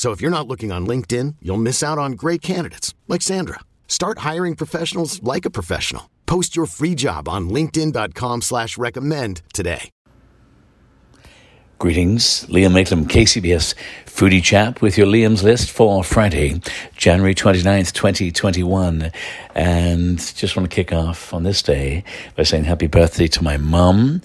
So if you're not looking on LinkedIn, you'll miss out on great candidates like Sandra. Start hiring professionals like a professional. Post your free job on LinkedIn.com slash recommend today. Greetings, Liam Mayclem, KCBS Foodie Chap with your Liam's list for Friday, January 29th, 2021. And just want to kick off on this day by saying happy birthday to my mum.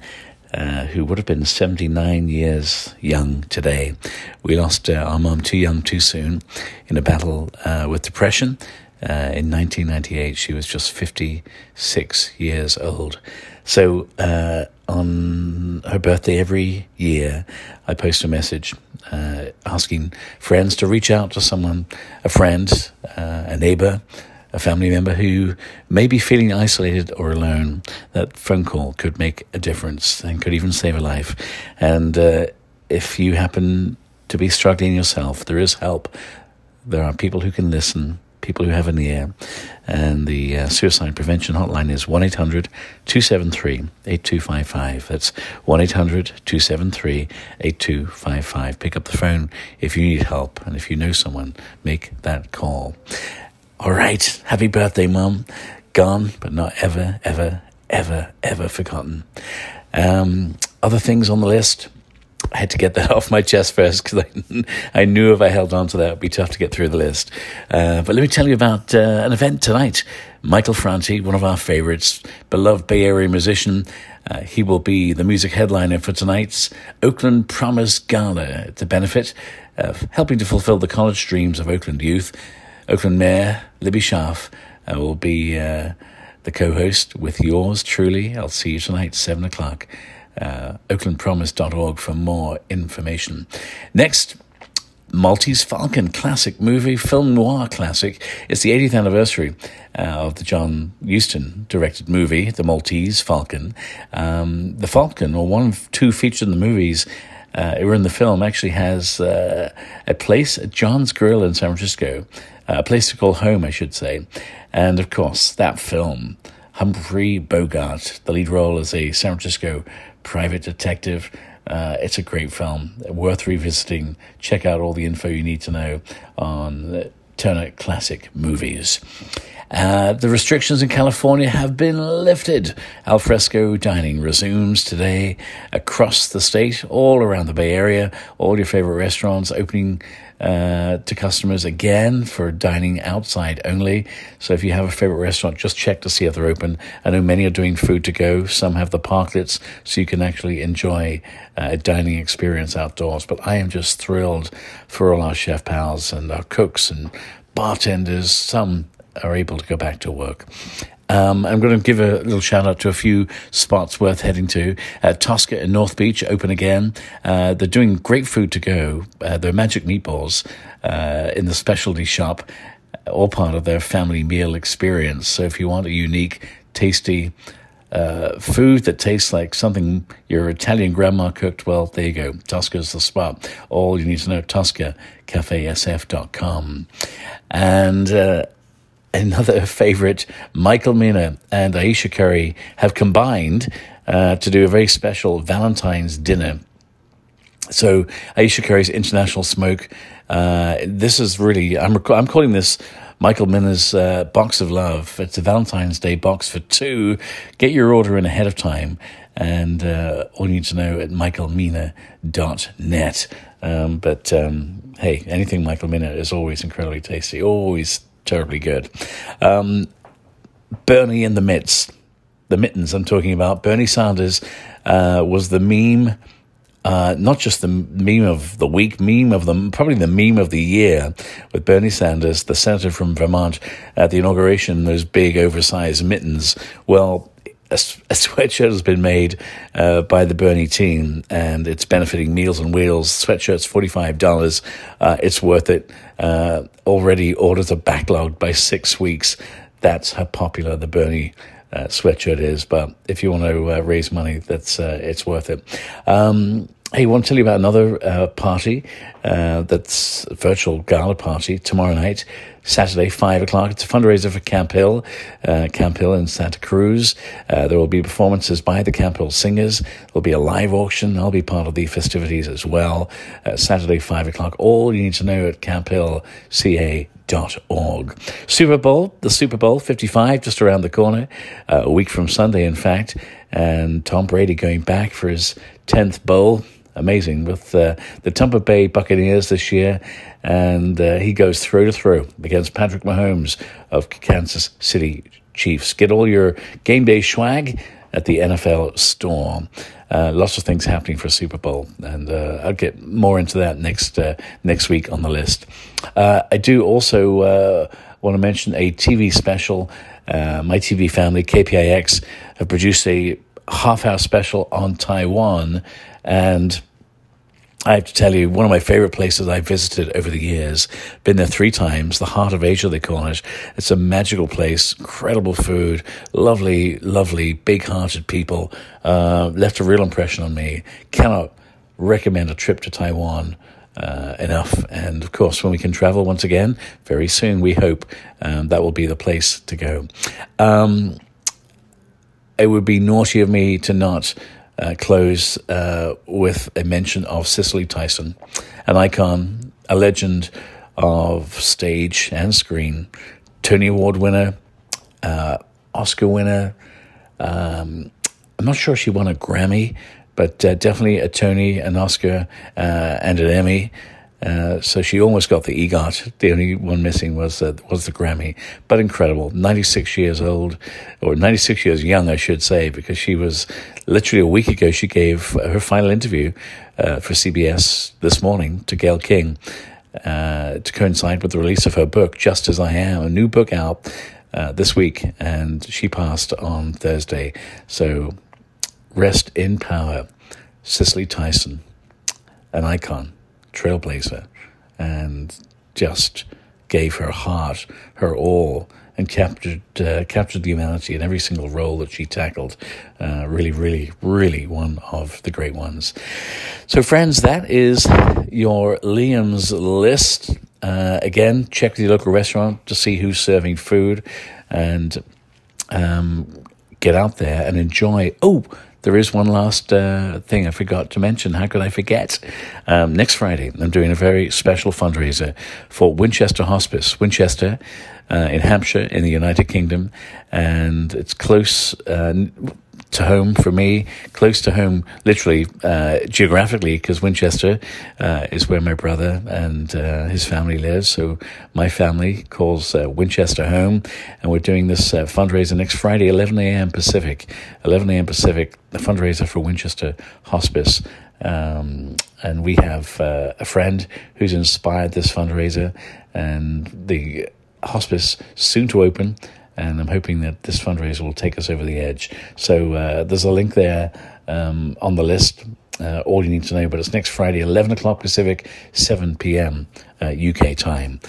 Uh, who would have been 79 years young today. We lost uh, our mum too young, too soon in a battle uh, with depression. Uh, in 1998, she was just 56 years old. So, uh, on her birthday every year, I post a message asking friends to reach out to someone, a friend, a neighbor, a family member who may be feeling isolated or alone, that phone call could make a difference and could even save a life. And uh, if you happen to be struggling yourself, there is help. There are people who can listen, people who have an ear. And the uh, suicide prevention hotline is 1 800 273 8255. That's 1 800 273 8255. Pick up the phone if you need help. And if you know someone, make that call. All right. Happy birthday, Mum. Gone, but not ever, ever, ever, ever forgotten. Um, other things on the list. I had to get that off my chest first because I, I, knew if I held on to that, it would be tough to get through the list. Uh, but let me tell you about uh, an event tonight. Michael Franti, one of our favorites, beloved Bay Area musician, uh, he will be the music headliner for tonight's Oakland Promise Gala to benefit of helping to fulfill the college dreams of Oakland youth. Oakland Mayor Libby Schaaf uh, will be uh, the co-host with yours truly. I'll see you tonight, seven o'clock. Uh, OaklandPromise.org for more information. Next. Maltese Falcon classic movie, film noir classic. It's the 80th anniversary uh, of the John Huston directed movie, The Maltese Falcon. Um, the Falcon, or one of two featured in the movies, uh, or in the film, actually has uh, a place at John's Grill in San Francisco a place to call home, I should say. And of course, that film, Humphrey Bogart, the lead role as a San Francisco private detective. Uh, it's a great film, worth revisiting. Check out all the info you need to know on Turner Classic Movies. Uh, the restrictions in California have been lifted. Alfresco dining resumes today across the state, all around the Bay Area. All your favorite restaurants opening uh, to customers again for dining outside only. So if you have a favorite restaurant, just check to see if they're open. I know many are doing food to go. Some have the parklets, so you can actually enjoy uh, a dining experience outdoors. But I am just thrilled for all our chef pals and our cooks and bartenders. Some are able to go back to work. Um, I'm going to give a little shout out to a few spots worth heading to. Uh, Tosca in North Beach, open again. Uh, they're doing great food to go. Uh, they're magic meatballs uh, in the specialty shop, all part of their family meal experience. So if you want a unique, tasty, uh, food that tastes like something your Italian grandma cooked, well, there you go. Tosca's the spot. All you need to know, Tosca, cafesf.com. And uh, another favorite, Michael Mina and Aisha Curry have combined uh, to do a very special Valentine's dinner. So Aisha Curry's International Smoke. Uh, this is really I'm rec- I'm calling this Michael Mina's uh, Box of Love. It's a Valentine's Day box for two. Get your order in ahead of time, and uh, all you need to know at michaelmina.net. Um, but um, hey, anything Michael Mina is always incredibly tasty. Always terribly good. Um, Bernie in the midst, the mittens I'm talking about. Bernie Sanders uh, was the meme. Uh, not just the meme of the week, meme of the probably the meme of the year, with Bernie Sanders, the senator from Vermont, at the inauguration, those big oversized mittens. Well, a, sweatshirt has been made uh, by the Bernie team, and it's benefiting Meals on Wheels. Sweatshirt's forty five dollars. Uh, it's worth it. Uh, already orders are backlogged by six weeks. That's how popular the Bernie uh, sweatshirt is. But if you want to uh, raise money, that's uh, it's worth it. Um, Hey, want to tell you about another uh, party uh, that's a virtual gala party tomorrow night, Saturday, 5 o'clock. It's a fundraiser for Camp Hill, uh, Camp Hill in Santa Cruz. Uh, there will be performances by the Camp Hill Singers. There'll be a live auction. I'll be part of the festivities as well. Uh, Saturday, 5 o'clock. All you need to know at Camp Hill, CA org. Super Bowl, the Super Bowl 55, just around the corner, uh, a week from Sunday, in fact. And Tom Brady going back for his 10th bowl amazing with uh, the Tampa Bay Buccaneers this year, and uh, he goes through to through against Patrick Mahomes of Kansas City Chiefs. Get all your game day swag at the NFL store. Uh, lots of things happening for Super Bowl, and uh, I'll get more into that next uh, next week on the list. Uh, I do also want to mention a TV special. my TV family, KPIX, have produced a half hour special on Taiwan and I have to tell you, one of my favorite places I've visited over the years, been there three times, the heart of Asia, they call it. It's a magical place, incredible food, lovely, lovely, big hearted people, uh, left a real impression on me. Cannot recommend a trip to Taiwan. Uh, enough. And of course, when we can travel once again, very soon, we hope um, that will be the place to go. Um, it would be naughty of me to not uh, close uh, with a mention of Cicely Tyson, an icon, a legend of stage and screen, Tony Award winner, uh, Oscar winner. Um, I'm not sure she won a Grammy, but uh, definitely a Tony, an Oscar, uh, and an Emmy. Uh, so she almost got the EGOT. The only one missing was uh, was the Grammy. But incredible, 96 years old, or 96 years young, I should say, because she was literally a week ago. She gave her final interview uh, for CBS this morning to Gayle King uh, to coincide with the release of her book, Just as I Am, a new book out this week, and she passed on Thursday. So rest in power, Cicely Tyson, an icon trailblazer and just gave her heart, her all, and captured uh, captured the humanity in every single role that she tackled. Uh, really, really, really one of the great ones. So, friends, that is your Liam's list. Uh, again, check the local restaurant to see who's serving food, and um, get out there and enjoy. Oh, there is one last uh, thing I forgot to mention. How could I forget? Um, next Friday, I'm doing a very special fundraiser for Winchester Hospice. Winchester uh, in Hampshire, in the United Kingdom, and it's close. Uh, to home for me, close to home, literally uh, geographically, because Winchester uh, is where my brother and uh, his family lives. So my family calls uh, Winchester home, and we're doing this uh, fundraiser next Friday, 11 a.m. Pacific, 11 a.m. Pacific, a fundraiser for Winchester Hospice. Um, and we have uh, a friend who's inspired this fundraiser, and the hospice soon to open and I'm hoping that this fundraiser will take us over the edge. So uh, there's a link there um, on the list. Uh, all you need to know, but it's next Friday, 11 o'clock Pacific, 7 p.m. Uh, UK time.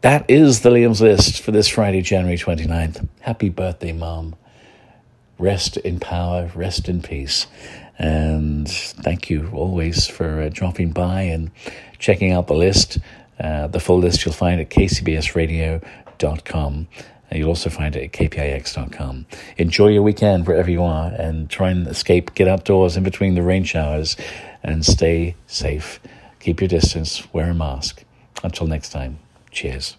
That is the Liam's list for this Friday, January 29th. Happy birthday, Mom. Rest in power, rest in peace. And thank you always for uh, dropping by and checking out the list. Uh, the full list you'll find at kcbsradio.com. And you'll also find it at kpix.com. Enjoy your weekend wherever you are and try and escape, get outdoors in between the rain showers and stay safe. Keep your distance, wear a mask. Until next time, cheers.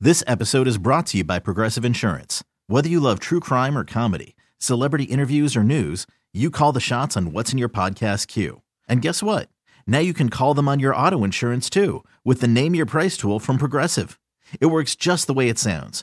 This episode is brought to you by Progressive Insurance. Whether you love true crime or comedy, celebrity interviews or news, you call the shots on what's in your podcast queue. And guess what? Now you can call them on your auto insurance too with the Name Your Price tool from Progressive. It works just the way it sounds.